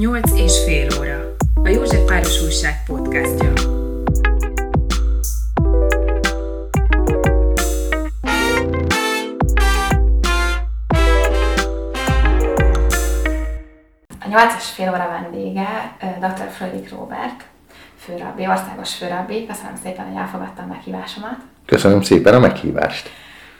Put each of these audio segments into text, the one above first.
8 és fél óra. A József Páros Újság podcastja. A 8-as fél óra vendége dr. Frölydik Robert, főrabbi, országos főrabbi. Köszönöm szépen, hogy elfogadtam meghívásomat. Köszönöm szépen a meghívást.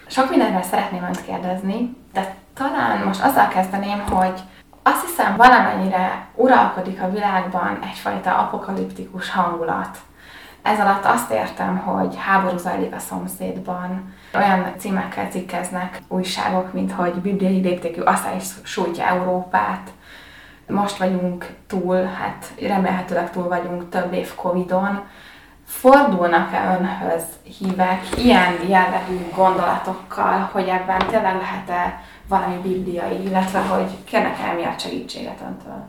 Sok mindenről szeretném önt kérdezni, de talán most azzal kezdeném, hogy azt hiszem valamennyire uralkodik a világban egyfajta apokaliptikus hangulat. Ez alatt azt értem, hogy háború zajlik a szomszédban, olyan címekkel cikkeznek újságok, mint hogy bibliai léptékű asszály sújtja Európát, most vagyunk túl, hát remélhetőleg túl vagyunk több év Covidon, fordulnak-e önhöz hívek ilyen jellegű gondolatokkal, hogy ebben tényleg lehet-e valami bibliai, illetve hogy kérnek el miatt segítséget öntől?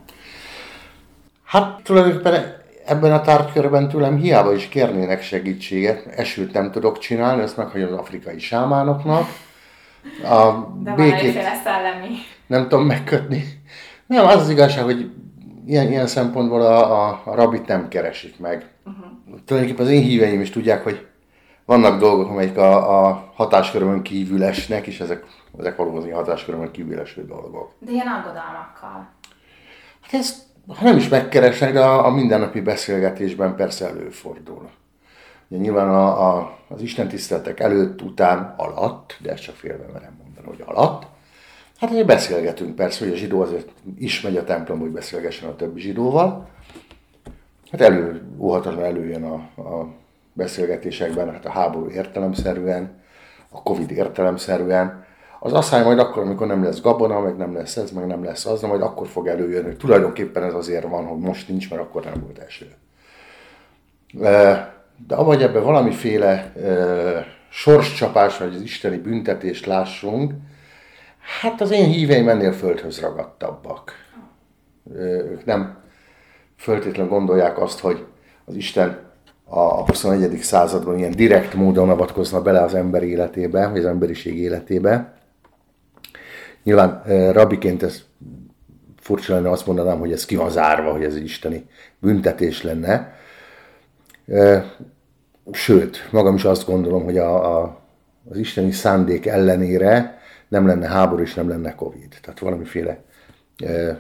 Hát tulajdonképpen ebben a tárgykörben tőlem hiába is kérnének segítséget, esőt nem tudok csinálni, ezt meghagyom az afrikai sámánoknak. A De békét szellemi. Nem tudom megkötni. Nem, az az igazság, hogy ilyen, ilyen szempontból a, a, a rabit nem keresik meg. Uh-huh. Tulajdonképpen az én híveim is tudják, hogy vannak dolgok, amelyek a, a hatáskörömön kívül esnek, és ezek, ezek valóban hatáskörömön kívül eső dolgok. De ilyen aggodalmakkal? Hát ezt, ha nem is megkeresnek, de a, a mindennapi beszélgetésben persze előfordul. Ugye nyilván a, a, az Isten tiszteletek előtt, után, alatt, de ezt csak félve merem mondani, hogy alatt, Hát ugye beszélgetünk persze, hogy a zsidó azért is megy a templomba, hogy beszélgessen a többi zsidóval. Hát elő, óhatatlan előjön a, a beszélgetésekben, hát a háború értelemszerűen, a Covid értelemszerűen. Az asszály majd akkor, amikor nem lesz gabona, meg nem lesz ez, meg nem lesz az, majd akkor fog előjönni, hogy tulajdonképpen ez azért van, hogy most nincs, mert akkor nem volt eső. De avagy ebben valamiféle sorscsapás, vagy az isteni büntetést lássunk, Hát az én híveim ennél földhöz ragadtabbak. Ők nem föltétlenül gondolják azt, hogy az Isten a 21. században ilyen direkt módon avatkozna bele az ember életébe, vagy az emberiség életébe. Nyilván rabiként ez furcsa lenne azt mondanám, hogy ez ki van zárva, hogy ez egy isteni büntetés lenne. Sőt, magam is azt gondolom, hogy a, a, az isteni szándék ellenére nem lenne háború és nem lenne Covid. Tehát valamiféle e,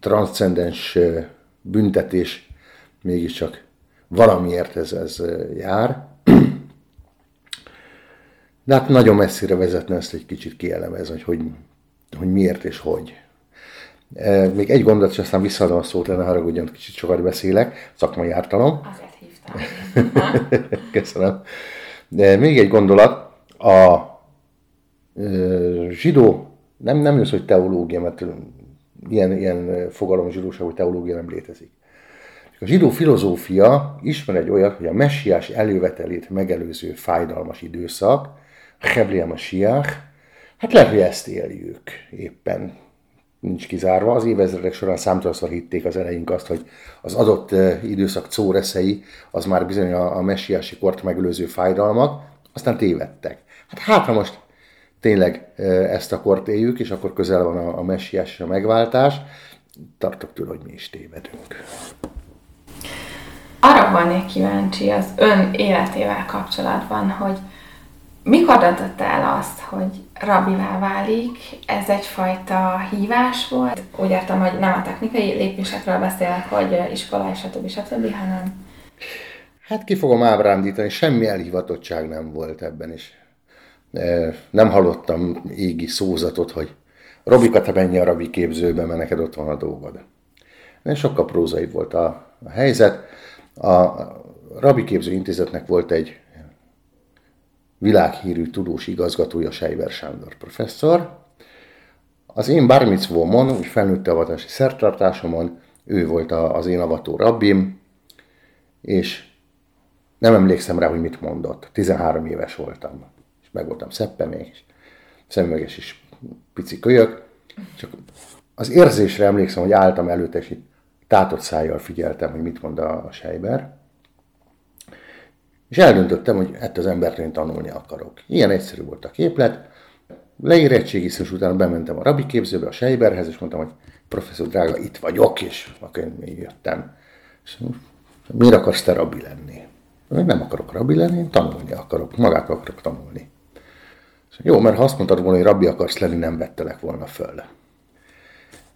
transzcendens e, büntetés mégiscsak valamiért ez, ez jár. De hát nagyon messzire vezetne ezt egy kicsit kielemez, hogy, hogy, hogy miért és hogy. Még egy gondot, és aztán visszaadom a szót, lenne haragudjon, kicsit sokat beszélek, szakmai ártalom. Azért hívtam. Köszönöm. De még egy gondolat, a zsidó, nem, nem jössz, hogy teológia, mert ilyen, ilyen fogalom zsidóság, hogy teológia nem létezik. A zsidó filozófia ismer egy olyat, hogy a messiás elővetelét megelőző fájdalmas időszak, Heblia Messiach, hát lehet, hogy ezt éljük éppen, nincs kizárva. Az évezredek során számtalanszor hitték az eleink azt, hogy az adott időszak córeszei az már bizony a, a messiási kort megelőző fájdalmak, aztán tévedtek. Hát hát, ha most tényleg ezt a kort éljük, és akkor közel van a, a messiás és a megváltás, tartok tőle, hogy mi is tévedünk. Vannék kíváncsi az ön életével kapcsolatban, hogy mikor döntötte el azt, hogy rabivá válik? Ez egyfajta hívás volt? Úgy értem, hogy nem a technikai lépésekről beszélek, hogy iskola, stb. stb., hanem... Hát ki fogom ábrándítani, semmi elhivatottság nem volt ebben is nem hallottam égi szózatot, hogy Robika, te menj a rabi képzőbe, mert neked ott van a dolgod. Nem sokkal prózai volt a, a helyzet. A Rabi Képző Intézetnek volt egy világhírű tudós igazgatója, Sejber Sándor professzor. Az én bármicvómon, úgy felnőtte avatási szertartásomon, ő volt az én avató rabbim, és nem emlékszem rá, hogy mit mondott. 13 éves voltam meg voltam szeppe még, és szemüveges is pici kölyök, csak az érzésre emlékszem, hogy álltam előtte, és itt tátott szájjal figyeltem, hogy mit mond a sejber, és eldöntöttem, hogy ettől az embertől én tanulni akarok. Ilyen egyszerű volt a képlet. Leérettségi utána bementem a rabi képzőbe, a sejberhez, és mondtam, hogy professzor drága, itt vagyok, és akkor még jöttem. És miért akarsz te rabbi lenni? Én nem akarok rabbi lenni, én tanulni akarok, magát akarok tanulni. Jó, mert ha azt mondtad volna, hogy rabbi akarsz lenni, nem vettelek volna föl.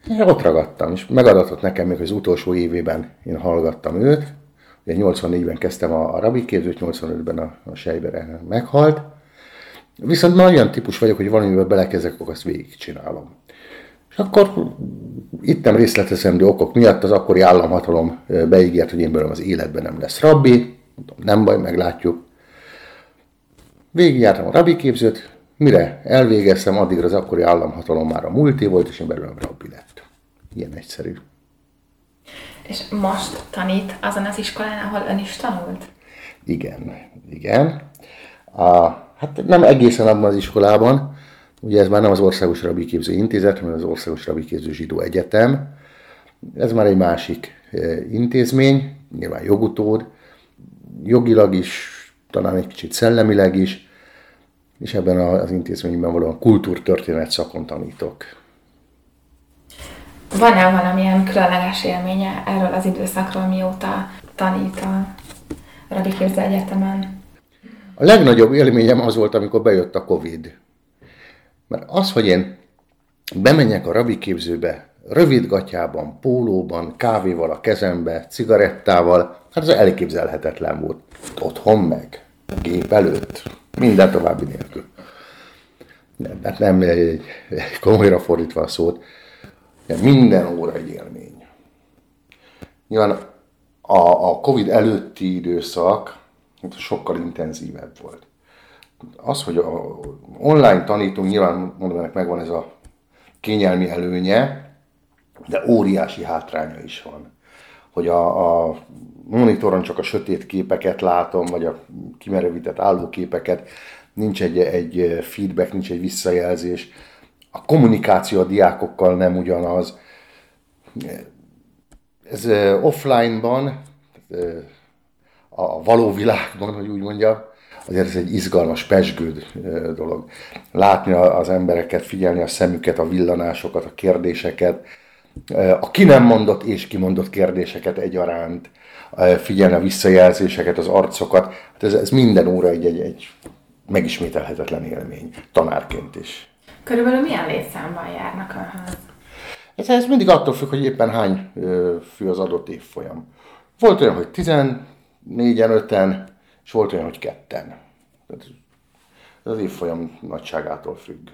Ott ragadtam, és megadatott nekem még az utolsó évében én hallgattam őt. Ugye 84-ben kezdtem a, a rabbi képzőt, 85-ben a, a sejbere meghalt. Viszont már olyan típus vagyok, hogy valamivel belekezdek, akkor azt végigcsinálom. És akkor itt nem részletezendő okok miatt az akkori államhatalom beígért, hogy én belőlem az életben nem lesz rabbi. Nem baj, meglátjuk. Végigjártam a rabbi képzőt, mire elvégeztem, addigra az akkori államhatalom már a múlté volt, és én belőlem rabbi lett. Ilyen egyszerű. És most tanít azon az iskolán, ahol ön is tanult? Igen, igen. A, hát nem egészen abban az iskolában, ugye ez már nem az Országos Rabbi Képző Intézet, hanem az Országos Rabbi Képző Zsidó Egyetem. Ez már egy másik eh, intézmény, nyilván jogutód, jogilag is, talán egy kicsit szellemileg is, és ebben az intézményben valóan kultúrtörténet szakon tanítok. Van-e valamilyen különleges élménye erről az időszakról, mióta tanít a Képző Egyetemen? A legnagyobb élményem az volt, amikor bejött a Covid. Mert az, hogy én bemenjek a rabbi képzőbe, rövid gatyában, pólóban, kávéval a kezembe, cigarettával, hát ez elképzelhetetlen volt. Otthon meg, gép előtt, minden további nélkül. Nem, hát nem egy, egy komolyra fordítva a szót, minden óra egy élmény. Nyilván a, a Covid előtti időszak sokkal intenzívebb volt. Az, hogy a online tanítunk, nyilván mondom, ennek megvan ez a kényelmi előnye, de óriási hátránya is van. Hogy a, a monitoron csak a sötét képeket látom, vagy a kimerevített állóképeket, nincs egy, egy feedback, nincs egy visszajelzés a kommunikáció a diákokkal nem ugyanaz. Ez offline-ban, a való világban, hogy úgy mondja, azért ez egy izgalmas, pesgőd dolog. Látni az embereket, figyelni a szemüket, a villanásokat, a kérdéseket, a ki nem mondott és kimondott kérdéseket egyaránt, figyelni a visszajelzéseket, az arcokat. Hát ez, ez minden óra egy, egy, egy megismételhetetlen élmény, tanárként is. Körülbelül milyen létszámban járnak önhöz? Ez, ez mindig attól függ, hogy éppen hány fő az adott évfolyam. Volt olyan, hogy 14-en, 5-en, és volt olyan, hogy ketten. Ez az évfolyam nagyságától függ.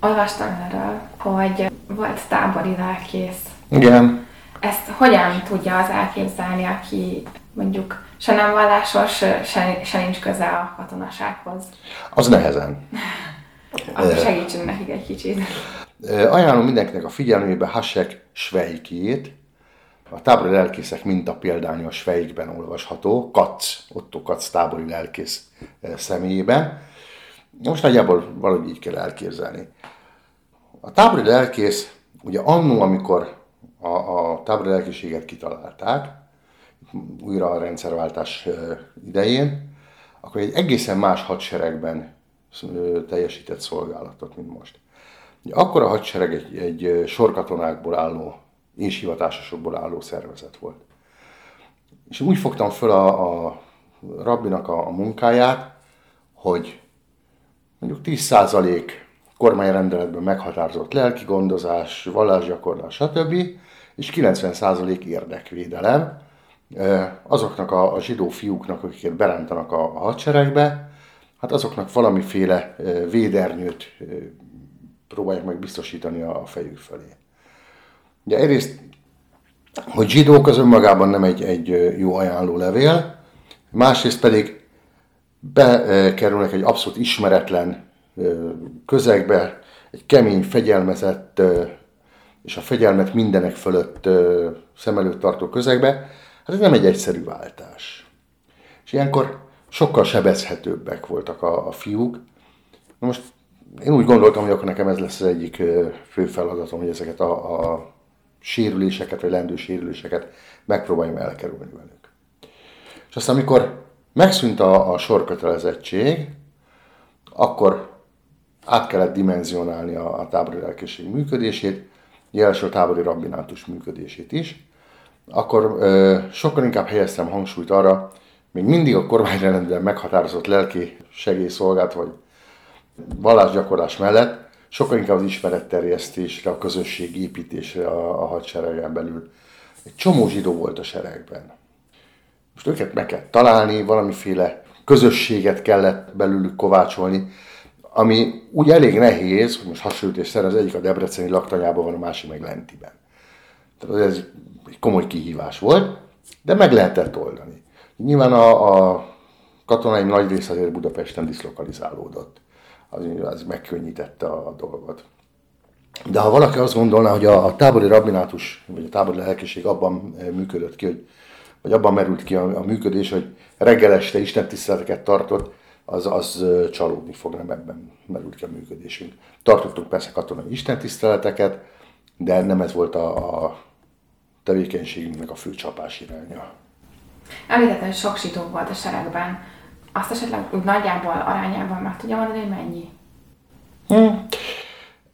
Olvastam erről, hogy volt tábori lelkész. Igen. Ezt hogyan tudja az elképzelni, aki mondjuk se nem vallásos, se, se nincs köze a katonasághoz? Az nehezen. Akkor segítsünk nekik egy kicsit. Ajánlom mindenkinek a figyelmébe Hasek Svejkét, a tábori lelkészek példánya a Svejkben olvasható, Katz, Otto Katz tábori lelkész személyében. Most nagyjából valahogy így kell elképzelni. A tábori lelkész, ugye annó, amikor a, a tábori lelkészséget kitalálták, újra a rendszerváltás idején, akkor egy egészen más hadseregben teljesített szolgálatot, mint most. Akkor a hadsereg egy, egy sorkatonákból álló, és hivatásosokból álló szervezet volt. És úgy fogtam föl a, a rabbinak a, a munkáját, hogy mondjuk 10% kormányrendeletben meghatározott lelki gondozás, vallásgyakorlás, stb. és 90% érdekvédelem azoknak a, a zsidó fiúknak, akiket berántanak a, a hadseregbe, hát azoknak valamiféle védernyőt próbálják meg biztosítani a fejük felé. Ugye egyrészt, hogy zsidók az önmagában nem egy, egy jó ajánló levél, másrészt pedig bekerülnek egy abszolút ismeretlen közegbe, egy kemény, fegyelmezett és a fegyelmet mindenek fölött szem előtt tartó közegbe, hát ez nem egy egyszerű váltás. És ilyenkor sokkal sebezhetőbbek voltak a, a fiúk. Most én úgy gondoltam, hogy akkor nekem ez lesz az egyik fő feladatom, hogy ezeket a, a sérüléseket, vagy lendő sérüléseket megpróbáljam elkerülni velük. És aztán, amikor megszűnt a, a sorkötelezettség, akkor át kellett dimenzionálni a, a tábori lelkészség működését, jelesül tábori rabbinátus működését is, akkor ö, sokkal inkább helyeztem hangsúlyt arra, még mindig a kormányrendben meghatározott lelki segélyszolgált vagy vallásgyakorlás mellett sokkal inkább az ismeretterjesztésre, a közösség építésre a, a hadseregen belül. Egy csomó zsidó volt a seregben. Most őket meg kell találni, valamiféle közösséget kellett belőlük kovácsolni, ami úgy elég nehéz, hogy most hasonlítés szerint az egyik a Debreceni laktanyában van, a másik meg Lentiben. Tehát ez egy komoly kihívás volt, de meg lehetett oldani. Nyilván a, a katonai nagy rész azért Budapesten diszlokalizálódott. Az, az megkönnyítette a dolgot. De ha valaki azt gondolná, hogy a, a tábori rabbinátus, vagy a tábori lelkiség abban működött ki, hogy, vagy abban merült ki a, a működés, hogy reggel este Isten tiszteleteket tartott, az, az csalódni fog, nem ebben merült ki a működésünk. Tartottunk persze katonai istentiszteleteket, de nem ez volt a, a tevékenységünknek a fő csapás iránya. Említettem, hogy sok zsidó volt a seregben. Azt esetleg úgy nagyjából arányában meg tudja mondani, hogy mennyi? Hmm.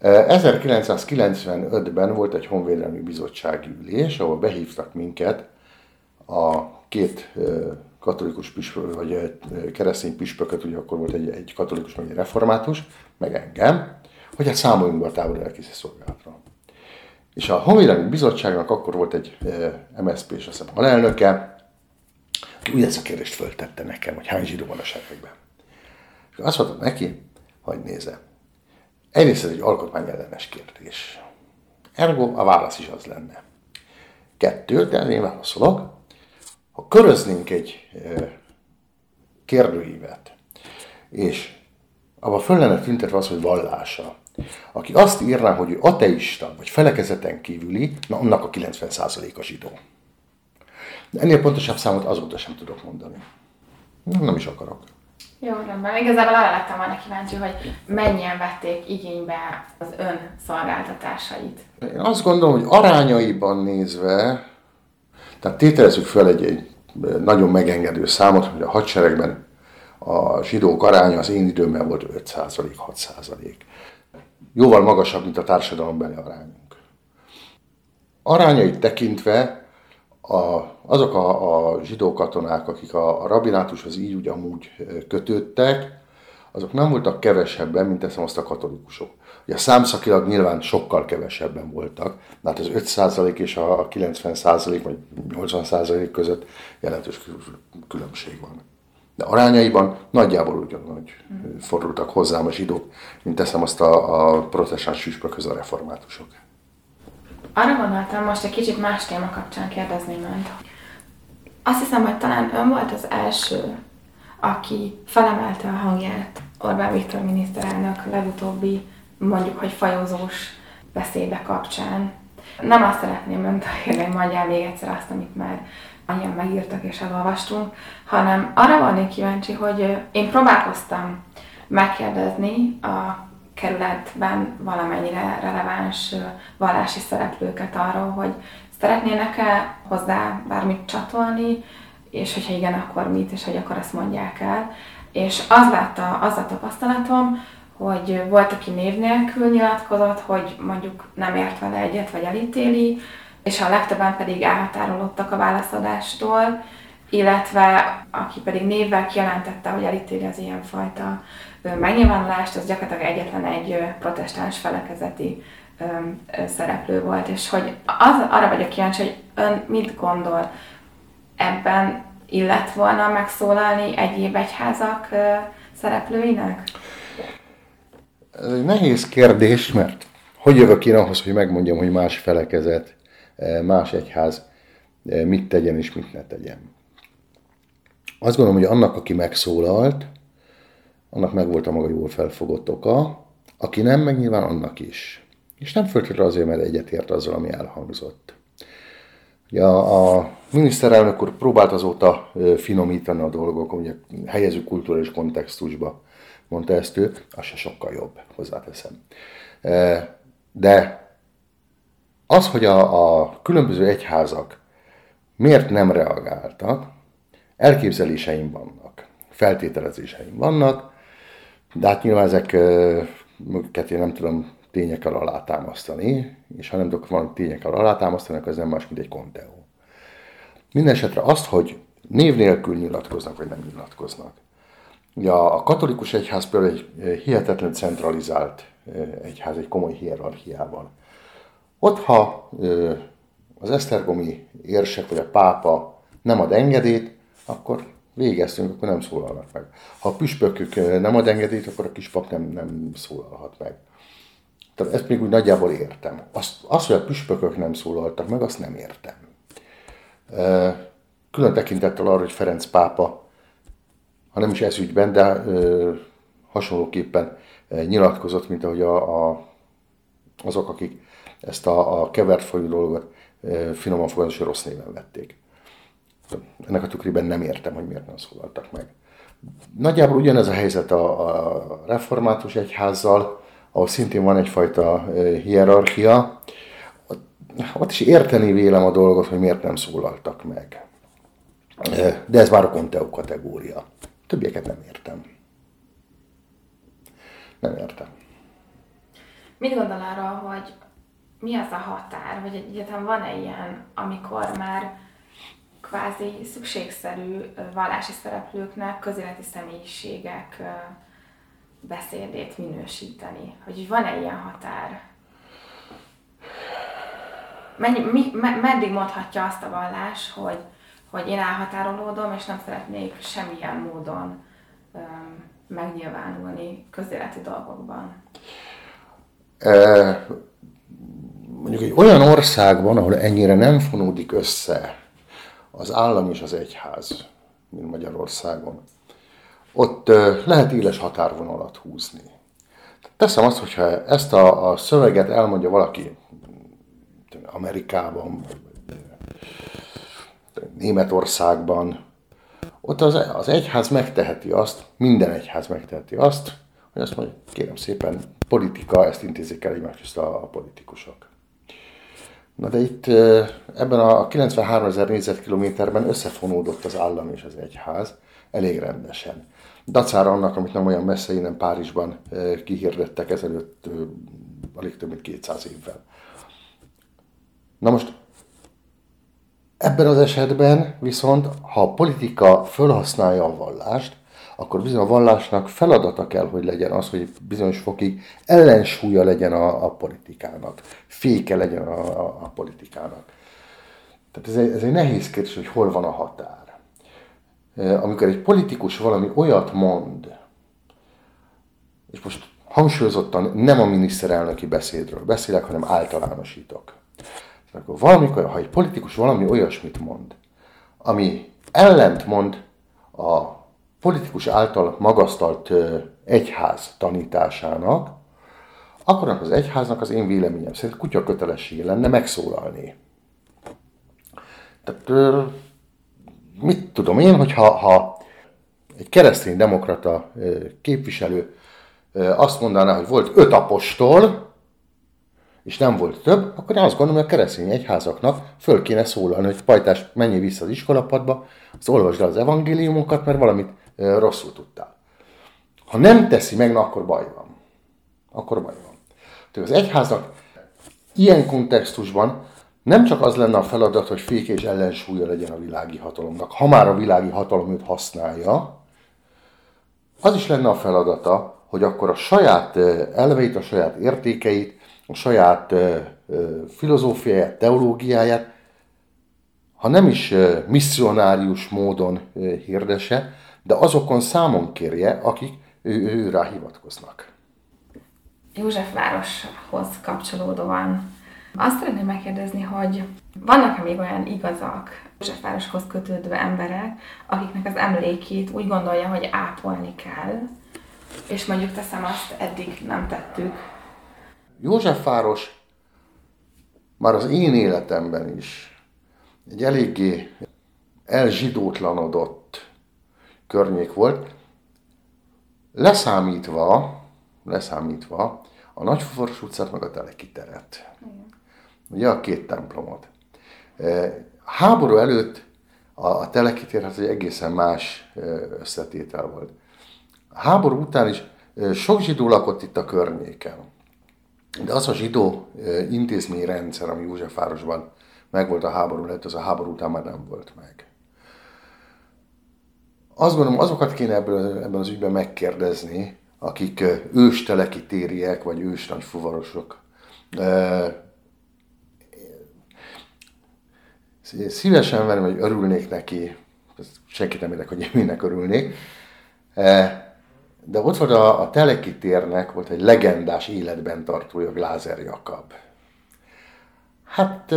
1995-ben volt egy honvédelmi bizottsági ülés, ahol behívtak minket a két katolikus püspök, vagy keresztény püspököt, ugye akkor volt egy, egy katolikus, meg egy református, meg engem, hogy hát számoljunk be a távoli elkészítő szolgálatra. És a Honvédelmi Bizottságnak akkor volt egy MSZP és azt hiszem alelnöke, aki úgy ezt a kérdést föltette nekem, hogy hány zsidó van a seregben. És azt mondtam neki, hogy nézze, egyrészt ez egy alkotmányellenes kérdés. Ergo a válasz is az lenne. Kettő, de én válaszolok, ha köröznénk egy kérdőívet, és abban föl lenne tüntetve az, hogy vallása, aki azt írná, hogy ő ateista, vagy felekezeten kívüli, na annak a 90%-a zsidó. De ennél pontosabb számot azóta sem tudok mondani. Nem is akarok. Jó, rendben. Igazából arra lettem volna kíváncsi, hogy mennyien vették igénybe az ön szolgáltatásait. Én azt gondolom, hogy arányaiban nézve, tehát tételezzük fel egy, egy nagyon megengedő számot, hogy a hadseregben a zsidók aránya az én időmben volt 5%, 6%. Jóval magasabb, mint a társadalom beli arányunk. Arányait tekintve a, azok a, a zsidó katonák, akik a, a rabinátushoz így úgy amúgy kötődtek, azok nem voltak kevesebben, mint teszem azt a katolikusok. Ugye számszakilag nyilván sokkal kevesebben voltak, hát az 5% és a 90% vagy 80% között jelentős különbség van. De arányaiban nagyjából ugyanúgy fordultak hozzám a zsidók, mint teszem azt a, a protestáns püspökhöz a reformátusok. Arra gondoltam, most egy kicsit más téma kapcsán kérdezni önt. Azt hiszem, hogy talán ön volt az első, aki felemelte a hangját Orbán Viktor miniszterelnök legutóbbi, mondjuk, hogy fajozós beszéde kapcsán. Nem azt szeretném önt kérni, hogy mondjál még egyszer azt, amit már annyian megírtak és elolvastunk, hanem arra volnék kíváncsi, hogy én próbálkoztam megkérdezni a kerületben valamennyire releváns vallási szereplőket arról, hogy szeretnének-e hozzá bármit csatolni, és hogyha igen, akkor mit, és hogy akkor azt mondják el. És az látta, az a tapasztalatom, hogy volt, aki név nélkül nyilatkozott, hogy mondjuk nem ért vele egyet, vagy elítéli, és a legtöbben pedig elhatárolódtak a válaszadástól, illetve aki pedig névvel kijelentette, hogy elítéli az ilyenfajta megnyilvánulást, az gyakorlatilag egyetlen egy protestáns felekezeti szereplő volt, és hogy az, arra vagyok kíváncsi, hogy ön mit gondol ebben illet volna megszólalni egyéb egyházak szereplőinek? Ez egy nehéz kérdés, mert hogy jövök én ahhoz, hogy megmondjam, hogy más felekezet, más egyház mit tegyen és mit ne tegyen. Azt gondolom, hogy annak, aki megszólalt, annak meg volt a maga jól felfogott oka, aki nem, meg nyilván annak is. És nem föltétlenül azért, mert egyetért azzal, ami elhangzott. Ugye a, a miniszterelnök úr próbált azóta finomítani a dolgok, ugye helyező kulturális kontextusba mondta ezt ő, az se sokkal jobb, hozzáteszem. De az, hogy a, a különböző egyházak miért nem reagáltak, elképzeléseim vannak, feltételezéseim vannak, de hát nyilván ezek mögöket én nem tudom tényekkel alátámasztani, és ha nem tudok valami tényekkel alátámasztani, akkor ez nem más, mint egy konteó. Mindenesetre azt, hogy név nélkül nyilatkoznak, vagy nem nyilatkoznak. Ugye a katolikus egyház például egy hihetetlen centralizált egyház, egy komoly hierarchiával. Ott, ha az esztergomi érsek vagy a pápa nem ad engedélyt, akkor végeztünk, akkor nem szólalnak meg. Ha a püspökük nem ad engedélyt, akkor a kispap nem, nem szólalhat meg. Tehát ezt még úgy nagyjából értem. Azt, azt, hogy a püspökök nem szólaltak meg, azt nem értem. Külön tekintettel arra, hogy Ferenc pápa, ha nem is ez ügyben, de hasonlóképpen nyilatkozott, mint ahogy a, a, azok, akik ezt a, a kevert folyó dolgot finoman fogalmazni, rossz néven vették. Ennek a tükrében nem értem, hogy miért nem szólaltak meg. Nagyjából ugyanez a helyzet a, a református egyházzal, ahol szintén van egyfajta hierarchia. Ott is érteni vélem a dolgot, hogy miért nem szólaltak meg. De ez már a Conteo kategória. Többieket nem értem. Nem értem. Mit gondol arra, hogy mi az a határ, vagy egyáltalán van-e ilyen, amikor már kvázi szükségszerű vallási szereplőknek közéleti személyiségek beszédét minősíteni? Hogy van-e ilyen határ? Mennyi, mi, me, meddig mondhatja azt a vallás, hogy, hogy én elhatárolódom, és nem szeretnék semmilyen módon um, megnyilvánulni közéleti dolgokban? E, mondjuk egy olyan országban, ahol ennyire nem fonódik össze az állam és az egyház, mint Magyarországon, ott lehet éles határvonalat húzni. Teszem azt, hogyha ezt a, a szöveget elmondja valaki Amerikában, Németországban, ott az, az egyház megteheti azt, minden egyház megteheti azt, hogy azt mondja, kérem szépen, politika, ezt intézik el egymást a, a politikusok. Na de itt ebben a 93 ezer négyzetkilométerben összefonódott az állam és az egyház elég rendesen. Dacára annak, amit nem olyan messze innen Párizsban kihirdettek ezelőtt alig több mint 200 évvel. Na most ebben az esetben viszont, ha a politika felhasználja a vallást, akkor bizony a vallásnak feladata kell, hogy legyen az, hogy bizonyos fokig ellensúlya legyen a, a politikának, féke legyen a, a, a politikának. Tehát ez egy, ez egy nehéz kérdés, hogy hol van a határ. Amikor egy politikus valami olyat mond, és most hangsúlyozottan nem a miniszterelnöki beszédről beszélek, hanem általánosítok. Akkor valamikor, ha egy politikus valami olyasmit mond, ami ellent mond a politikus által magasztalt egyház tanításának, akkor az egyháznak az én véleményem szerint kutya kötelessége lenne megszólalni. Tehát mit tudom én, hogy ha, ha egy keresztény demokrata képviselő azt mondaná, hogy volt öt apostol, és nem volt több, akkor én azt gondolom, hogy a keresztény egyházaknak föl kéne szólalni, hogy pajtás, menjél vissza az iskolapadba, az olvasd el az evangéliumokat, mert valamit rosszul tudtál. Ha nem teszi meg, na akkor baj van. Akkor baj van. Tehát az egyháznak ilyen kontextusban nem csak az lenne a feladat, hogy fék és ellensúlya legyen a világi hatalomnak, ha már a világi hatalom őt használja, az is lenne a feladata, hogy akkor a saját elveit, a saját értékeit, a saját filozófiáját, teológiáját, ha nem is misszionárius módon hirdese, de azokon számon kérje, akik ő, ő rá hivatkoznak. Józsefvároshoz kapcsolódóan azt szeretném megkérdezni, hogy vannak-e még olyan igazak Józsefvároshoz kötődő emberek, akiknek az emlékét úgy gondolja, hogy ápolni kell, és mondjuk teszem azt, eddig nem tettük. Józsefváros már az én életemben is egy eléggé elzsidótlanodott környék volt, leszámítva, leszámítva a Nagyforos utcát, meg a Teleki teret. Ugye a két templomot. E, háború előtt a Teleki tér az egy egészen más e, összetétel volt. A háború után is Sok zsidó lakott itt a környéken. De az a zsidó intézményrendszer, ami Józsefvárosban megvolt a háború lett, az a háború után már nem volt meg. Azt gondolom, azokat kéne ebből, ebben az ügyben megkérdezni, akik ősteleki tériek, vagy ős nagyfuvarosok. Szívesen venni, vagy örülnék neki, senkit nem érdekel, hogy én minek örülnék, de ott volt a, a Teleki térnek, volt egy legendás életben tartója, Glázer Jakab. Hát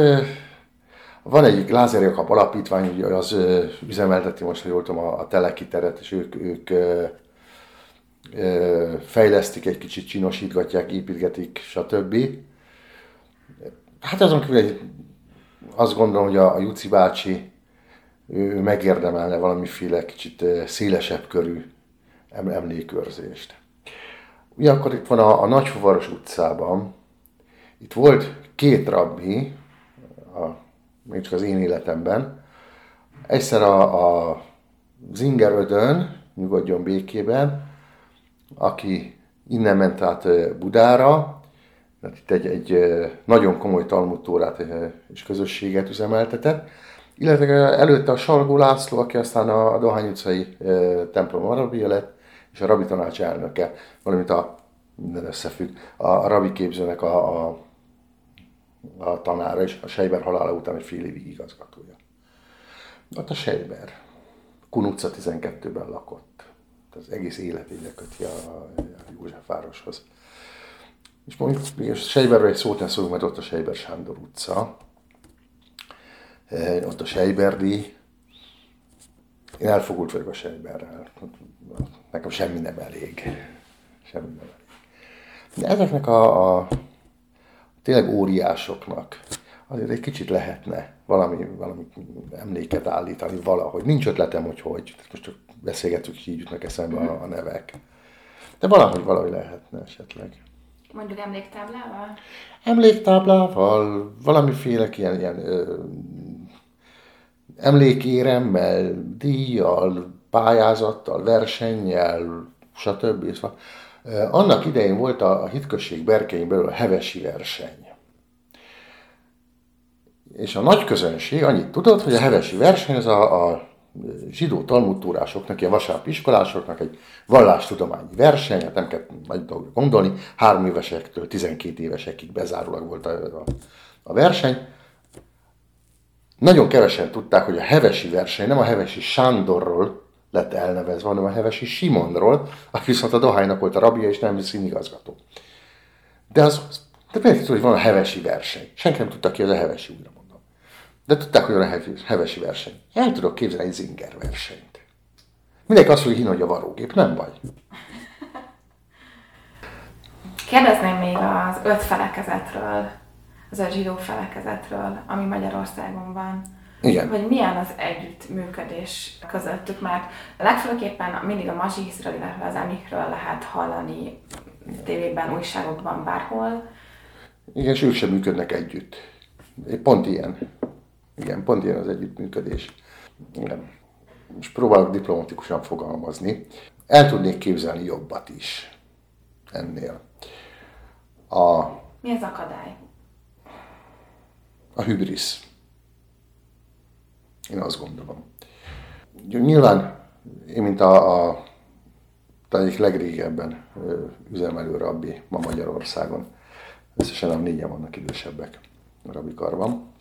van egy Glázer Jakab alapítvány, ugye az üzemelteti most, ha jól tudom, a, a Teleki teret, és ők, ők fejlesztik egy kicsit, csinosítgatják, építgetik, stb. Hát azon kívül egy, azt gondolom, hogy a, a Juci bácsi ő megérdemelne valamiféle kicsit szélesebb körű emlékőrzést. Ugyanakkor itt van a, a Nagyfuvaros utcában, itt volt két rabbi, a, még csak az én életemben, egyszer a, a Zingerödön, nyugodjon békében, aki innen ment át Budára, mert itt egy, egy nagyon komoly talmutórát és közösséget üzemeltetett, illetve előtte a Salgó László, aki aztán a Dohány utcai templom arabia lett, és a rabi tanács elnöke, valamint a minden összefügg, a rabi képzőnek a, a, a tanára, és a Sejber halála után egy fél évig igazgatója. Ott a Sejber, Kun utca 12-ben lakott. Az egész életét köti a, a Józsefvároshoz. És mondjuk, és Sejberről egy szót nem szólunk, mert ott a Sejber Sándor utca, ott a Sejberdi, én elfogult vagyok a Sejberrel nekem semmi nem elég. Semmi nem elég. De ezeknek a, a tényleg óriásoknak azért egy kicsit lehetne valami, valami emléket állítani valahogy. Nincs ötletem, hogy hogy. Most csak beszélgetünk, így jutnak eszembe a, a nevek. De valahogy, valahogy lehetne esetleg. Mondjuk emléktáblával? Emléktáblával, valamiféle ilyen, ilyen ö, emlékéremmel, díjjal, pályázattal, versennyel, stb. Szóval, annak idején volt a hitközség berkein belül a hevesi verseny. És a nagy közönség annyit tudott, hogy a hevesi verseny az a, a zsidó talmudtúrásoknak, ilyen vasárnapi iskolásoknak egy vallástudományi verseny, hát nem kell nagy dolgokra gondolni, három évesektől 12 évesekig bezárólag volt a, a, a verseny. Nagyon kevesen tudták, hogy a hevesi verseny nem a hevesi Sándorról lett elnevezve, hanem a Hevesi Simonról, aki viszont a Dohánynak volt a rabia és nem igazgató. De az, de miért hogy van a Hevesi verseny? Senki nem tudta ki, az a Hevesi, újra mondom. De tudták, hogy van a Hevesi verseny. El tudok képzelni egy Zinger versenyt. Mindenki azt fogja hogy a varógép, nem baj. Kérdezném még az öt felekezetről, az öt zsidó felekezetről, ami Magyarországon van. Igen. hogy milyen az együttműködés közöttük, mert legfőképpen mindig a mazsihiszről, illetve az emikről lehet hallani tévében, újságokban, bárhol. Igen, és ők sem működnek együtt. Pont ilyen. Igen, pont ilyen az együttműködés. Igen. És próbálok diplomatikusan fogalmazni. El tudnék képzelni jobbat is ennél. A, Mi az akadály? A hübrisz. Én azt gondolom. Nyilván én, mint a, a egyik legrégebben üzemelő rabbi ma Magyarországon, összesen nem négyen vannak idősebbek a rabbi karban.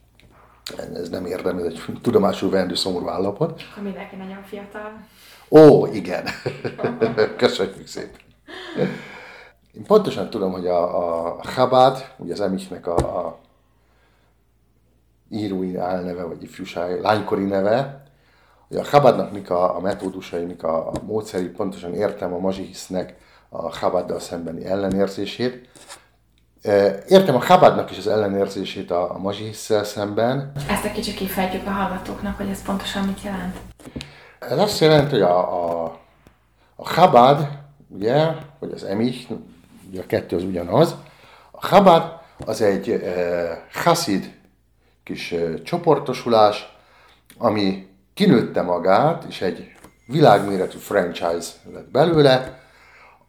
Ez nem érdem, ez egy tudomásul vendő szomorú állapot. Mindenki nagyon fiatal. Ó, igen. Köszönjük szépen. Én pontosan tudom, hogy a, a Chabad, ugye az Emichnek a, a írói álneve, vagy ifjúság, lánykori neve, hogy a Chabadnak mik a, a metódusai, mik a, a módszeri, pontosan értem a mazsihisznek a Chabaddal szembeni ellenérzését. Értem a Chabadnak is az ellenérzését a, a mazsihisszel szemben. Ezt egy kicsit kifejtjük a hallgatóknak, hogy ez pontosan mit jelent. Ez azt jelenti, hogy a, a, a Chabad, ugye, vagy az Emich, ugye a kettő az ugyanaz, a Chabad az egy e, chassid kis csoportosulás, ami kinőtte magát, és egy világméretű franchise lett belőle,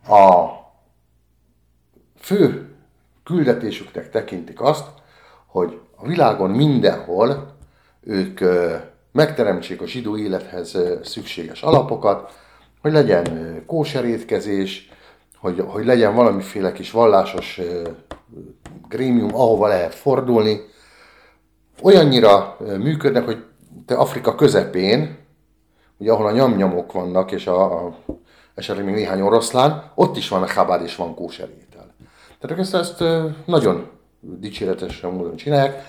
A fő küldetésüknek tekintik azt, hogy a világon mindenhol ők megteremtsék a zsidó élethez szükséges alapokat, hogy legyen kóserétkezés, hogy, hogy legyen valamiféle kis vallásos grémium, ahova lehet fordulni. Olyannyira működnek, hogy te Afrika közepén, ugye ahol a nyamnyamok vannak, és a, a esetleg még néhány oroszlán, ott is van a chabád és van kóserétel. Tehát ezt, ezt nagyon dicséretesen módon csinálják.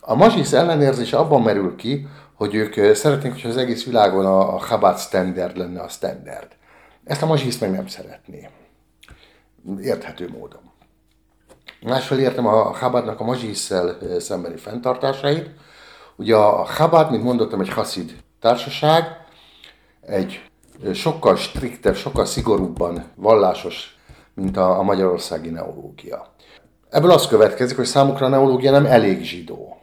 A mazsisz ellenérzése abban merül ki, hogy ők szeretnék, hogy az egész világon a, a Chabad standard lenne a standard. Ezt a mazsisz meg nem szeretné. Érthető módon. Másfél értem a Chabadnak a mazsisszel szembeni fenntartásait. Ugye a Chabad, mint mondottam, egy haszid társaság, egy sokkal striktebb, sokkal szigorúbban vallásos, mint a, a magyarországi neológia. Ebből az következik, hogy számukra a neológia nem elég zsidó.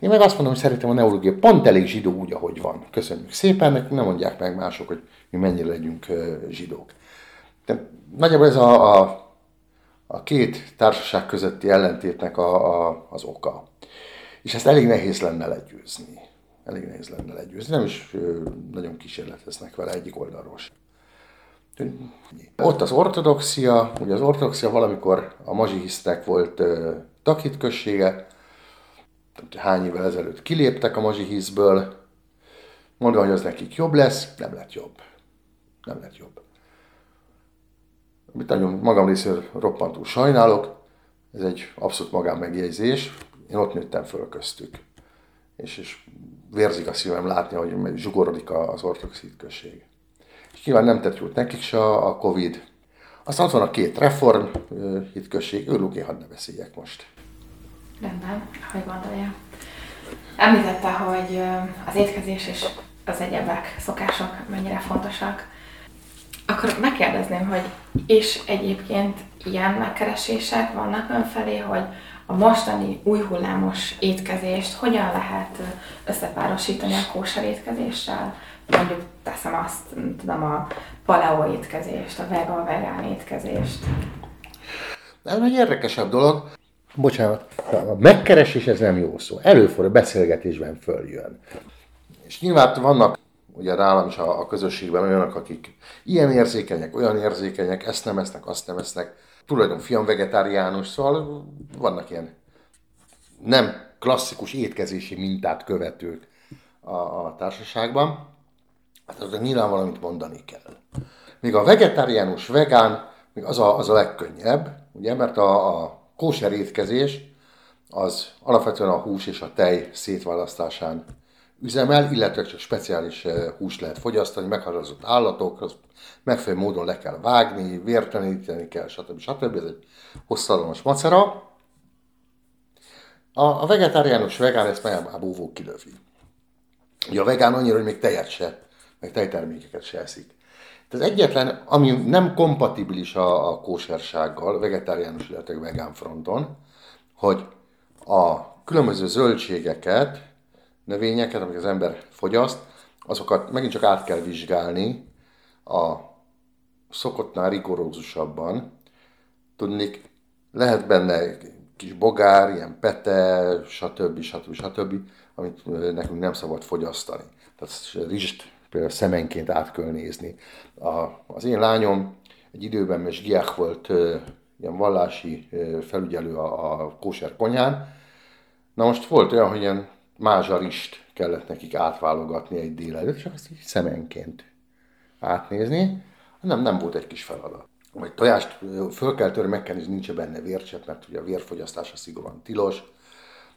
Én meg azt mondom, hogy szerintem a neológia pont elég zsidó úgy, ahogy van. Köszönjük szépen, nekünk nem mondják meg mások, hogy mi mennyire legyünk zsidók. De nagyjából ez a, a, a két társaság közötti ellentétnek a, a, az oka. És ezt elég nehéz lenne legyőzni. Elég nehéz lenne legyőzni. Nem is nagyon kísérleteznek vele egyik oldalról sem. Ott az ortodoxia, ugye az ortodoxia valamikor a mazsihisztek volt takit községe, hány évvel ezelőtt kiléptek a mazsihiszből, mondva, hogy az nekik jobb lesz, nem lett jobb. Nem lett jobb. Amit nagyon magam részéről roppantul sajnálok, ez egy abszolút magánmegjegyzés, én ott nőttem föl köztük. És, és vérzik a szívem látni, hogy zsugorodik az ortodox hitközség. És nyilván nem tett jót nekik se a Covid. Aztán ott van a két reform hitközség, őrülök én hadd ne beszéljek most. Rendben, hogy gondolja. Említette, hogy az étkezés és az egyebek, szokások mennyire fontosak. Akkor megkérdezném, hogy és egyébként ilyen megkeresések vannak ön felé, hogy a mostani új hullámos étkezést hogyan lehet összepárosítani a kóser étkezéssel? Mondjuk teszem azt, tudom, a paleo étkezést, a vega, vegán étkezést. Ez egy érdekesebb dolog. Bocsánat, a megkeresés ez nem jó szó. Előfordul, beszélgetésben följön. És nyilván vannak ugye nálam is a, a közösségben olyanok, akik ilyen érzékenyek, olyan érzékenyek, ezt nem esznek, azt nem esznek. Tulajdon fiam vegetáriánus, szóval vannak ilyen nem klasszikus étkezési mintát követők a, a társaságban. Hát azok nyilván valamit mondani kell. Még a vegetáriánus, vegán, még az a, az a legkönnyebb, ugye, mert a, a kóser étkezés az alapvetően a hús és a tej szétválasztásán üzemel, illetve csak speciális eh, húst lehet fogyasztani, állatok, az megfelelő módon le kell vágni, vérteleníteni kell, stb. stb. Ez egy hosszadalmas macera. A, a vegetáriánus vegán ezt meg a búvó kilövi. Ugye a vegán annyira, hogy még tejet se, meg tejtermékeket se eszik. Ez egyetlen, ami nem kompatibilis a, a kósersággal, vegetáriánus, illetve vegán fronton, hogy a különböző zöldségeket, növényeket, amiket az ember fogyaszt, azokat megint csak át kell vizsgálni a szokottnál rigorózusabban. Tudnék, lehet benne kis bogár, ilyen pete, stb. stb. stb., amit nekünk nem szabad fogyasztani. Tehát rizst például szemenként át kell nézni. A, az én lányom egy időben mesgiák volt, ilyen vallási felügyelő a, a kóser konyhán. Na most volt olyan, hogy ilyen mázsarist kellett nekik átválogatni egy délelőtt, csak azt így szemenként átnézni. Nem, nem volt egy kis feladat. Vagy tojást föl kell törni, meg kell nincs benne vércsepp, mert ugye a vérfogyasztása szigorúan tilos.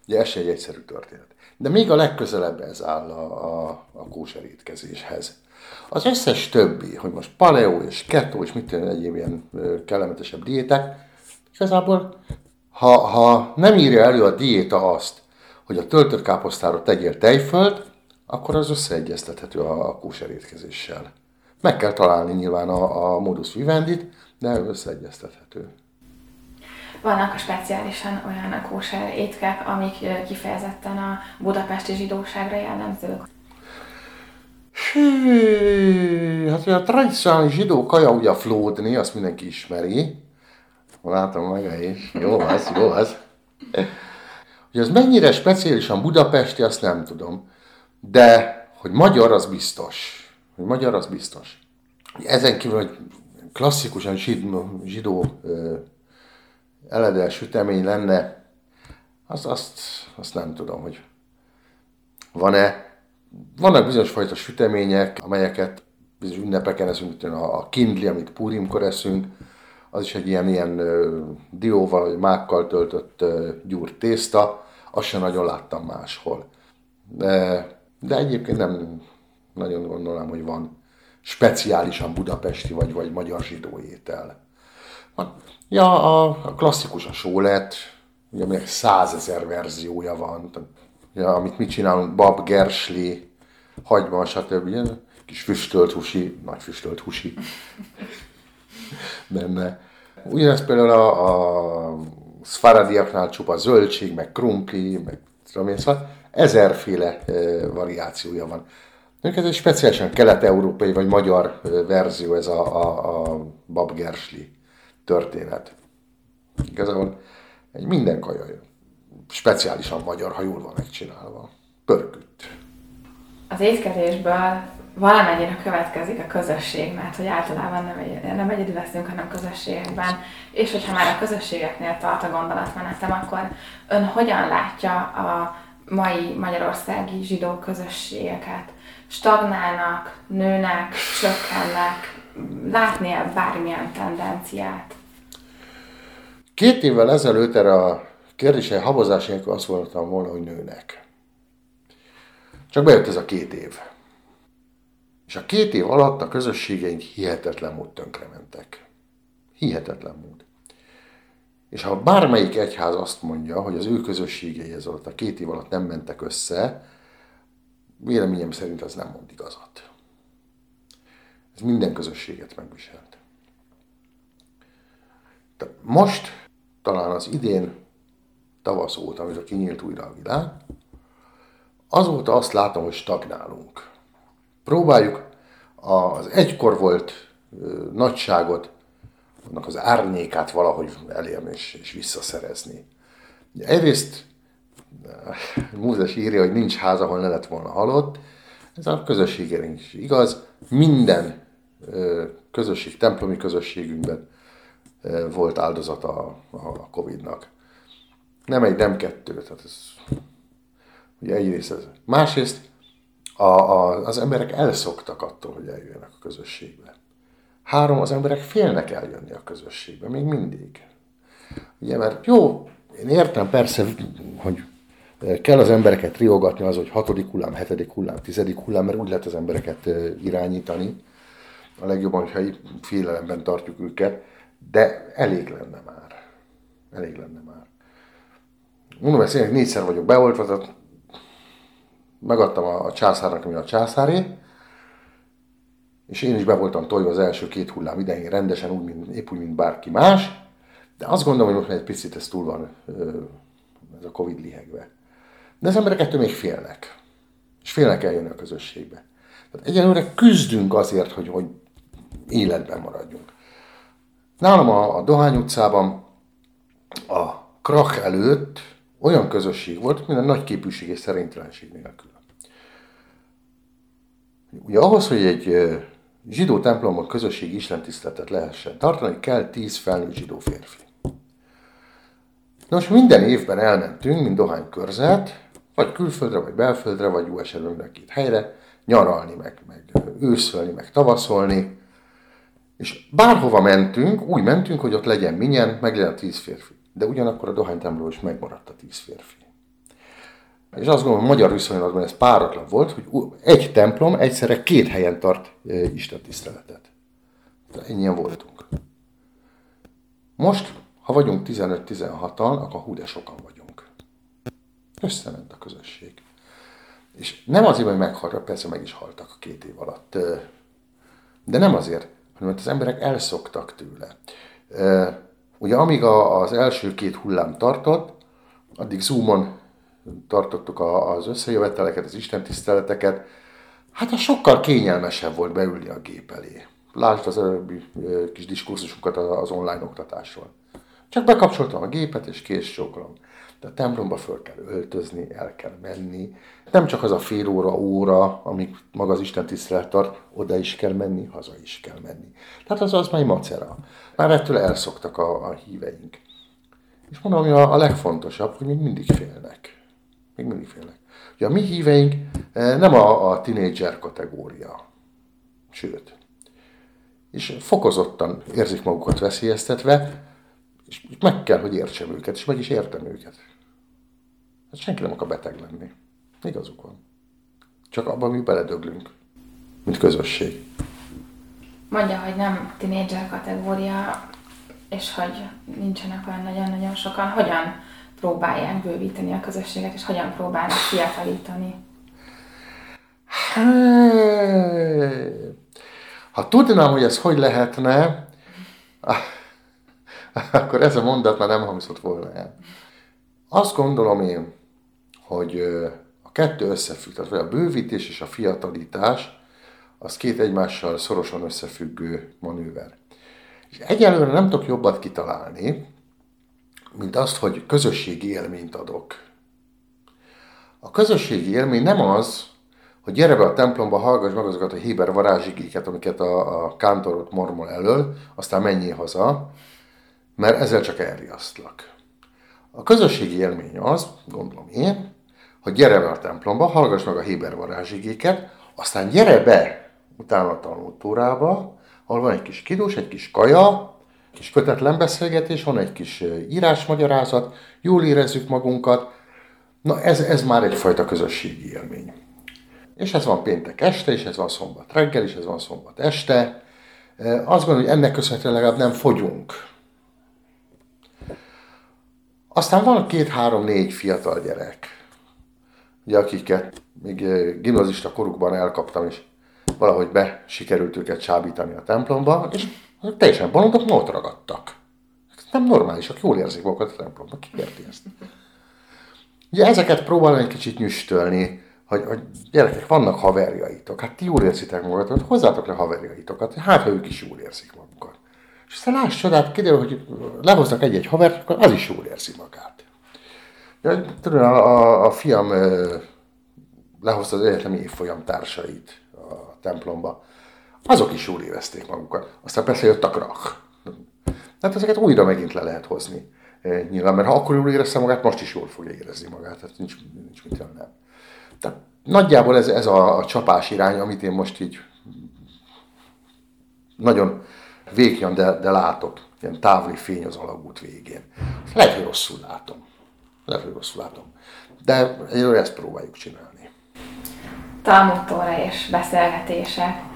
Ugye ez egy egyszerű történet. De még a legközelebb ez áll a, a, a kóser étkezéshez. Az összes többi, hogy most paleo és keto és mit tudom, egyéb ilyen kellemetesebb diéták, igazából ha, ha nem írja elő a diéta azt, hogy a töltött káposztára tegyél tejfölt, akkor az összeegyeztethető a, a kóser étkezéssel. Meg kell találni nyilván a, a modus vivendit, de összeegyeztethető. Vannak a speciálisan olyan kóser étkek, amik kifejezetten a budapesti zsidóságra jellemzők? Hű, hát a tradicionális zsidó kaja ugye a flódni, azt mindenki ismeri. Látom meg is. Jó az, jó az. Hogy ez mennyire speciálisan budapesti, azt nem tudom. De, hogy magyar, az biztos. Hogy magyar, az biztos. Ezen kívül, hogy klasszikusan zsidó, zsidó eledel sütemény lenne, azt, azt, azt nem tudom, hogy van-e. Vannak bizonyos fajta sütemények, amelyeket bizonyos ünnepeken eszünk, mint a kindli, amit Purimkor eszünk, az is egy ilyen, ilyen dióval vagy mákkal töltött gyúrt tészta, azt sem nagyon láttam máshol. De, de egyébként nem nagyon gondolom, hogy van speciálisan budapesti vagy, vagy magyar zsidó étel. Ja, a, a klasszikus a sólet, ugye aminek százezer verziója van, ja, amit mit csinálunk, bab, gersli, hagyma, stb. Ilyen kis füstölt húsi, nagy füstölt húsi benne. Ugyanezt például a, a szfaradiaknál csupa zöldség, meg krumpli, meg tudom én, szóval ezerféle variációja van. Ez egy speciálisan kelet-európai vagy magyar verzió ez a, a, a babgersli történet. Igazából egy minden kaja speciálisan magyar, ha jól van megcsinálva. Pörkütt. Az étkezésből valamennyire következik a közösség, mert hogy általában nem, egy, nem egyedül veszünk, hanem közösségekben. És hogyha már a közösségeknél tart a gondolatmenetem, akkor ön hogyan látja a mai magyarországi zsidó közösségeket? Stagnálnak, nőnek, csökkennek? Látni-e bármilyen tendenciát? Két évvel ezelőtt erre a kérdésre habozás nélkül azt mondtam volna, hogy nőnek. Csak bejött ez a két év. És a két év alatt a közösségeink hihetetlen mód tönkrementek. Hihetetlen mód. És ha bármelyik egyház azt mondja, hogy az ő közösségei ez alatt a két év alatt nem mentek össze, véleményem szerint az nem mond igazat. Ez minden közösséget megviselt. De most, talán az idén tavasz óta, amikor kinyílt újra a világ, azóta azt látom, hogy stagnálunk. Próbáljuk az egykor volt nagyságot, annak az árnyékát valahogy elérni és, és visszaszerezni. Egyrészt Mózes írja, hogy nincs ház, ahol ne lett volna halott. Ez a közösségére is igaz. Minden közösség, templomi közösségünkben volt áldozata a Covid-nak. Nem egy, nem kettő. Tehát ez, ugye egyrészt ez. Másrészt a, a, az emberek elszoktak attól, hogy eljöjjenek a közösségbe. Három, az emberek félnek eljönni a közösségbe, még mindig. Ugye, mert jó, én értem persze, hogy kell az embereket riogatni az, hogy hatodik hullám, hetedik hullám, tizedik hullám, mert úgy lehet az embereket irányítani. A legjobban, hogyha félelemben tartjuk őket, de elég lenne már. Elég lenne már. Mondom, ezt én négyszer vagyok beoltva, tehát megadtam a, a császárnak, ami a császáré, és én is be voltam tojva az első két hullám idején rendesen, úgy, mint, épp úgy, mint bárki más, de azt gondolom, hogy most egy picit ez túl van ez a Covid lihegve. De az emberek ettől még félnek. És félnek eljönni a közösségbe. Tehát egyenlőre küzdünk azért, hogy, hogy életben maradjunk. Nálam a, a Dohány utcában a krak előtt olyan közösség volt, minden nagy képűség és szerintelenség nélkül. Ugye ahhoz, hogy egy zsidó templomban közösségi istentiszteletet lehessen tartani, kell tíz felnőtt zsidó férfi. Nos, minden évben elmentünk, mint dohány körzet, vagy külföldre, vagy belföldre, vagy jó esetben mind két helyre, nyaralni, meg, meg őszölni, meg tavaszolni. És bárhova mentünk, úgy mentünk, hogy ott legyen minyen, meg legyen tíz férfi de ugyanakkor a dohánytemplomban is megmaradt a tíz férfi. És azt gondolom, hogy magyar viszonylatban ez páratlan volt, hogy egy templom egyszerre két helyen tart Isten tiszteletet. Ennyien voltunk. Most, ha vagyunk 15-16-an, akkor hú, de sokan vagyunk. Összement a közösség. És nem azért, hogy meghaltak, persze meg is haltak a két év alatt, de nem azért, hanem mert az emberek elszoktak tőle. Ugye amíg a, az első két hullám tartott, addig Zoomon tartottuk az összejöveteleket, az istentiszteleteket. Hát az sokkal kényelmesebb volt beülni a gép elé. Lásd az előbbi kis diskurzusunkat az online oktatásról. Csak bekapcsoltam a gépet, és kész sokolom. De a templomba föl kell öltözni, el kell menni. Nem csak az a fél óra, óra, amíg maga az Isten tisztelet tart, oda is kell menni, haza is kell menni. Tehát az az már macera. Már ettől elszoktak a, a híveink. És mondom, hogy a, a legfontosabb, hogy még mindig félnek. Még mindig félnek. Ugye a mi híveink nem a, a tinédzser kategória. Sőt. És fokozottan érzik magukat veszélyeztetve, és meg kell, hogy értsem őket, és meg is értem őket. Hát senki nem akar beteg lenni. Igazuk van. Csak abban mi beledöglünk, mint közösség. Mondja, hogy nem tinédzser kategória, és hogy nincsenek olyan nagyon-nagyon sokan. Hogyan próbálják bővíteni a közösséget, és hogyan próbálnak fiatalítani? Ha tudnám, hogy ez hogy lehetne, akkor ez a mondat már nem hangzott volna el. Azt gondolom én, hogy a kettő összefügg, tehát a bővítés és a fiatalítás, az két egymással szorosan összefüggő manőver. És egyelőre nem tudok jobbat kitalálni, mint azt, hogy közösségi élményt adok. A közösségi élmény nem az, hogy gyere be a templomba, hallgass meg azokat a héber varázsigéket, amiket a, a kántorot mormol elől, aztán menjél haza, mert ezzel csak elriasztlak. A közösségi élmény az, gondolom én, hogy gyere be a templomba, hallgass meg a héber varázsigéket, aztán gyere be utána a tanultórába, ahol van egy kis kidós, egy kis kaja, kis kötetlen beszélgetés, van egy kis írásmagyarázat, jól érezzük magunkat. Na ez, ez már egyfajta közösségi élmény. És ez van péntek este, és ez van szombat reggel, és ez van szombat este. Azt gondolom, hogy ennek köszönhetően legalább nem fogyunk. Aztán van két-három-négy fiatal gyerek, ugye, akiket még gimnazista korukban elkaptam, és valahogy be sikerült őket csábítani a templomba, és azok teljesen bolondok, ma ott ragadtak. Nem normálisak, jól érzik magukat a templomban, ki érti ezt? Ugye ezeket próbálom egy kicsit nyüstölni, hogy, hogy gyerekek, vannak haverjaitok, hát ti jól érzitek magukat, hozzátok le haverjaitokat, hát ha ők is jól érzik magukat. És aztán láss csodát, kiderül, hogy lehoznak egy-egy havert, akkor az is jól érzi magát. Ja, tudom, a, a, a fiam lehozta az egyetemi évfolyam társait a templomba azok is jól érezték magukat. Aztán persze jött a krach. Tehát ezeket újra megint le lehet hozni. E, nyilván, mert ha akkor jól érezte magát, most is jól fogja érezni magát. Tehát nincs, nincs mit nem. Tehát nagyjából ez, ez a, a csapás irány, amit én most így nagyon vékjan, de, de látok. Ilyen távoli fény az alagút végén. Lehet, hogy rosszul látom. Lehet, hogy rosszul látom. De egyről ezt próbáljuk csinálni. Talmudtóra és beszélgetések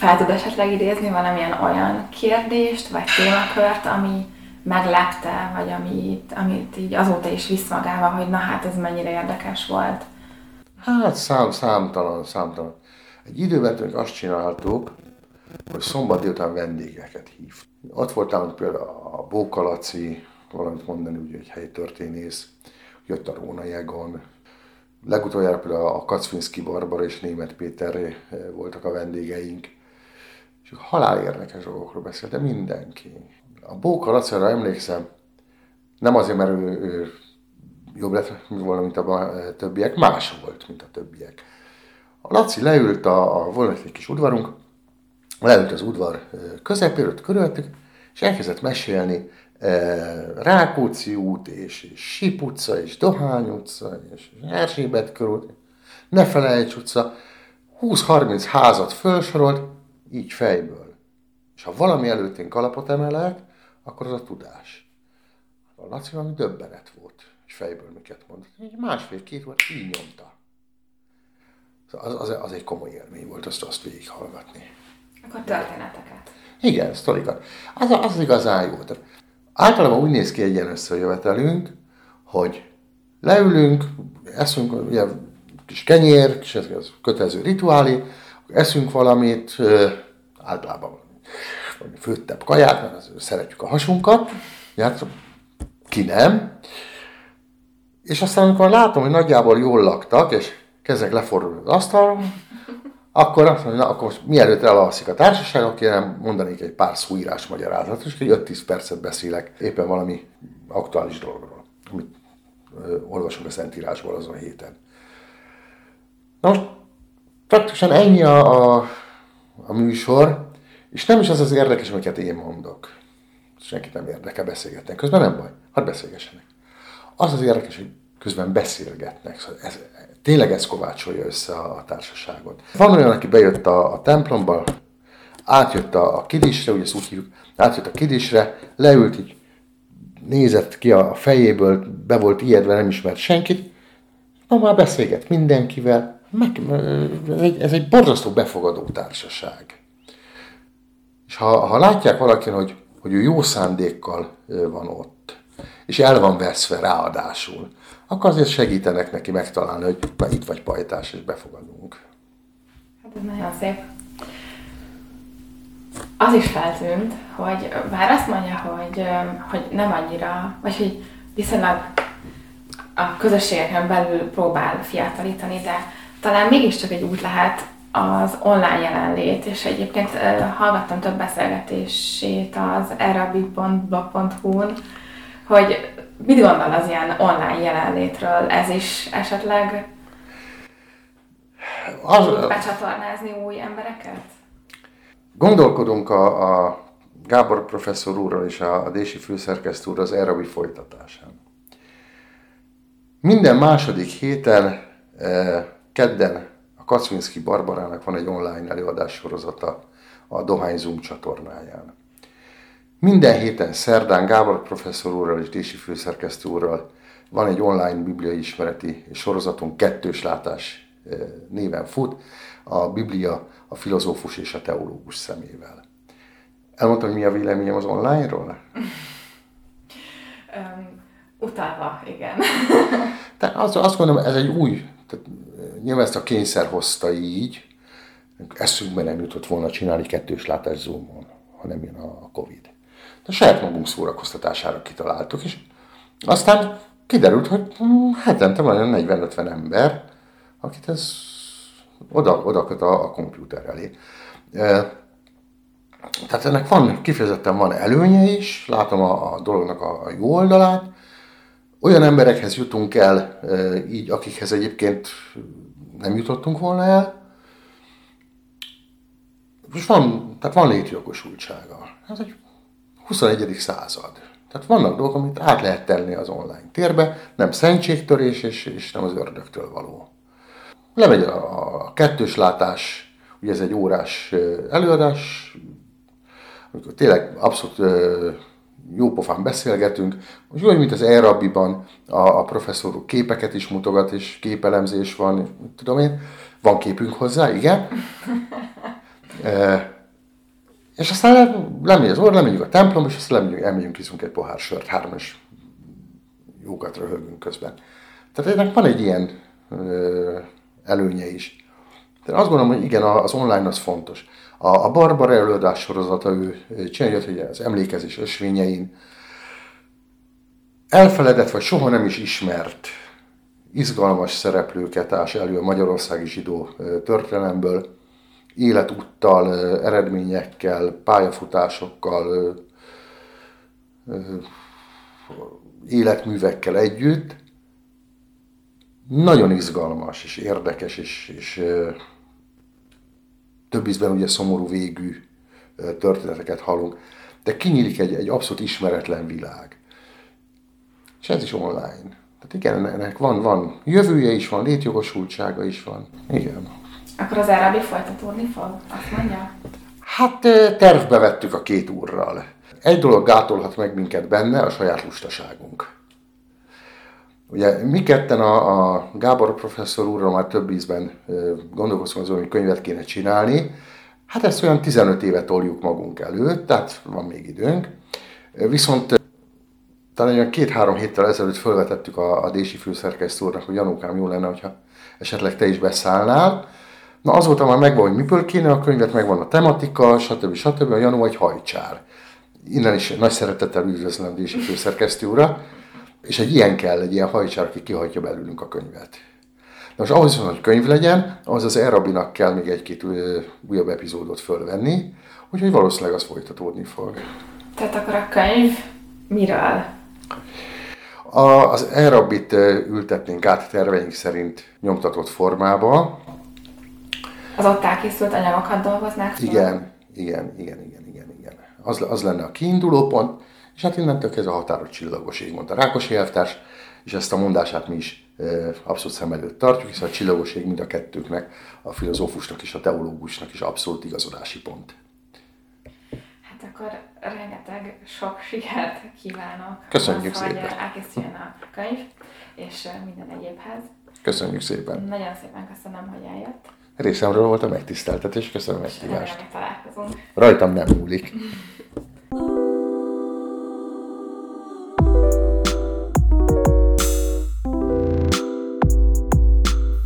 fel tud esetleg idézni valamilyen olyan kérdést, vagy témakört, ami meglepte, vagy amit, amit így azóta is visz magával, hogy na hát ez mennyire érdekes volt? Hát szám, számtalan, számtalan. Egy időben tőlünk azt csináltuk, hogy szombat délután vendégeket hív. Ott voltál például a Bókalaci, valamit mondani, ugye egy helyi történész, jött a Róna Jegon, legutoljára például a Kacfinszki Barbara és Német Péter voltak a vendégeink és halál érdekes dolgokról beszélt, de mindenki. A Bóka Laciára emlékszem, nem azért, mert ő, ő jobb lett volna, mint a többiek, más volt, mint a többiek. A Laci leült, a, a volt egy kis udvarunk, leült az udvar közepéről, körülöttük, és elkezdett mesélni Rákóczi út, és, és Sip utca, és Dohány utca, és Erzsébet körút, ne felejts utca, 20-30 házat felsorolt, így fejből. És ha valami előtt én kalapot emelek, akkor az a tudás. A Laci valami döbbenet volt, és fejből miket mondott. Egy másfél-két volt, így nyomta. Az, az, az, egy komoly élmény volt azt, azt végighallgatni. Akkor történeteket. Igen, sztorikat. Az, az igazán jó. Általában úgy néz ki egy ilyen összejövetelünk, hogy leülünk, eszünk, ugye kis kenyér, kis ez kötelező rituálé, eszünk valamit, általában valami főttebb kaját, mert az, szeretjük a hasunkat, hát ki nem. És aztán, amikor látom, hogy nagyjából jól laktak, és kezdek lefordulni az asztalon, akkor azt mondja, na, akkor most mielőtt elalszik a társaság, akkor én mondanék egy pár szó írás magyarázatot, és egy 5-10 percet beszélek éppen valami aktuális dologról, amit olvasunk a Szentírásból azon a héten. Na most praktikusan ennyi a, a, a műsor, és nem is az az érdekes, amiket én mondok. Senkit nem érdekel beszélgetni. Közben nem baj, hadd beszélgessenek. Az az érdekes, hogy közben beszélgetnek. Szóval ez, tényleg ez kovácsolja össze a, a társaságot. Van olyan, aki bejött a, a templomba, átjött a, a kidisre, ugye ezt úgy hívjuk, átjött a kidisre, leült így, nézett ki a fejéből, be volt ijedve, nem ismert senkit, na már beszélget mindenkivel, meg, ez, egy, ez egy borzasztó befogadó társaság. És ha, ha látják valakin, hogy, hogy ő jó szándékkal van ott, és el van veszve ráadásul, akkor azért segítenek neki megtalálni, hogy na itt vagy pajtás, és befogadunk. Hát ez nagyon szép. Az is feltűnt, hogy bár azt mondja, hogy, hogy nem annyira, vagy hogy viszonylag a közösségeken belül próbál fiatalítani, de talán mégiscsak egy út lehet az online jelenlét, és egyébként hallgattam több beszélgetését az erabi.blog.hu-n, hogy mit gondol az ilyen online jelenlétről? Ez is esetleg az, tud becsatornázni új embereket? Gondolkodunk a, a Gábor professzor úrral és a, a Dési főszerkesztő úr az Erabi folytatásán. Minden második héten, eh, kedden a Kacvinszki Barbarának van egy online előadás sorozata a Dohány Zoom csatornáján. Minden héten szerdán Gábor professzor úrral és Dési főszerkesztő úrral van egy online bibliai ismereti sorozatunk, kettős látás eh, néven fut, a Biblia a filozófus és a teológus szemével. Elmondtam, hogy mi a véleményem az online-ról? Um, utalva, igen. Tehát azt, azt mondom, ez egy új, tehát eh, nyilván ezt a kényszer hozta így, eszünkben nem jutott volna csinálni kettős látás zoomon, ha nem jön a Covid. De saját magunk szórakoztatására kitaláltuk, és aztán kiderült, hogy hetente van olyan 40-50 ember, akit ez oda, oda köt a, a komputer elé. E, tehát ennek van, kifejezetten van előnye is, látom a, a dolognak a, a jó oldalát, olyan emberekhez jutunk el, e, így akikhez egyébként nem jutottunk volna el, és van, tehát van létjogosultsága. Ez egy 21. század. Tehát vannak dolgok, amit át lehet tenni az online térbe, nem szentségtörés, és, és nem az ördögtől való. Lemegy a kettős látás, ugye ez egy órás előadás, amikor tényleg abszolút jópofán beszélgetünk, most úgy, mint az Erabiban a, a professzor képeket is mutogat, és képelemzés van, tudom én, van képünk hozzá, igen. És aztán le, lemegy az orr, lemegyünk a templom, és aztán lemegyünk, elmegyünk, iszunk egy pohár sört, három és jókat röhögünk közben. Tehát ennek van egy ilyen ö, előnye is. De azt gondolom, hogy igen, az online az fontos. A, Barbara előadás sorozata, ő csinálja, hogy az emlékezés ösvényein elfeledett, vagy soha nem is ismert izgalmas szereplőket ás elő a magyarországi zsidó történelemből, életúttal, eredményekkel, pályafutásokkal, életművekkel együtt. Nagyon izgalmas és érdekes, és, és több ízben ugye szomorú végű történeteket hallunk, de kinyílik egy, egy abszolút ismeretlen világ. És ez is online. Tehát igen, ennek van, van jövője is van, létjogosultsága is van. Igen. Akkor az Arabi folytatódni fog? Azt mondja? Hát tervbe vettük a két úrral. Egy dolog gátolhat meg minket benne, a saját lustaságunk. Ugye mi ketten a, a Gábor professzor úrral már több ízben gondolkoztunk azon, hogy könyvet kéne csinálni. Hát ezt olyan 15 éve toljuk magunk előtt, tehát van még időnk. Viszont talán olyan két-három héttel ezelőtt felvetettük a, a Dési főszerkesztő úrnak, hogy Janukám, jó lenne, hogyha esetleg te is beszállnál Na azóta már megvan, hogy miből kéne a könyvet, megvan a tematika, stb. stb. A Janó egy hajcsár. Innen is nagy szeretettel üdvözlöm Dési főszerkesztő ura. És egy ilyen kell, egy ilyen hajcsár, aki kihajtja belőlünk a könyvet. Most ahhoz, hogy könyv legyen, ahhoz az Erabinak kell még egy-két újabb epizódot fölvenni, úgyhogy valószínűleg az folytatódni fog. Tehát akkor a könyv miről? A, az Erabit ültetnénk át terveink szerint nyomtatott formába. Az ott elkészült anyagokat dolgoznák fel? Igen, igen, igen, igen, igen, igen. Az, az lenne a kiinduló pont, és hát innentől kezdve a határos csillagoség, mondta Rákosi elvtárs, és ezt a mondását mi is abszolút szem előtt tartjuk, hiszen a csillagoség mind a kettőknek, a filozófusnak és a teológusnak is abszolút igazodási pont. Hát akkor rengeteg sok sikert kívánok. Köszönjük az, szépen. Hogy elkészüljön a könyv, és minden egyébhez. Köszönjük szépen. Nagyon szépen köszönöm, hogy eljött. Részemről volt a megtiszteltetés, köszönöm a meghívást. találkozunk. Rajtam nem múlik.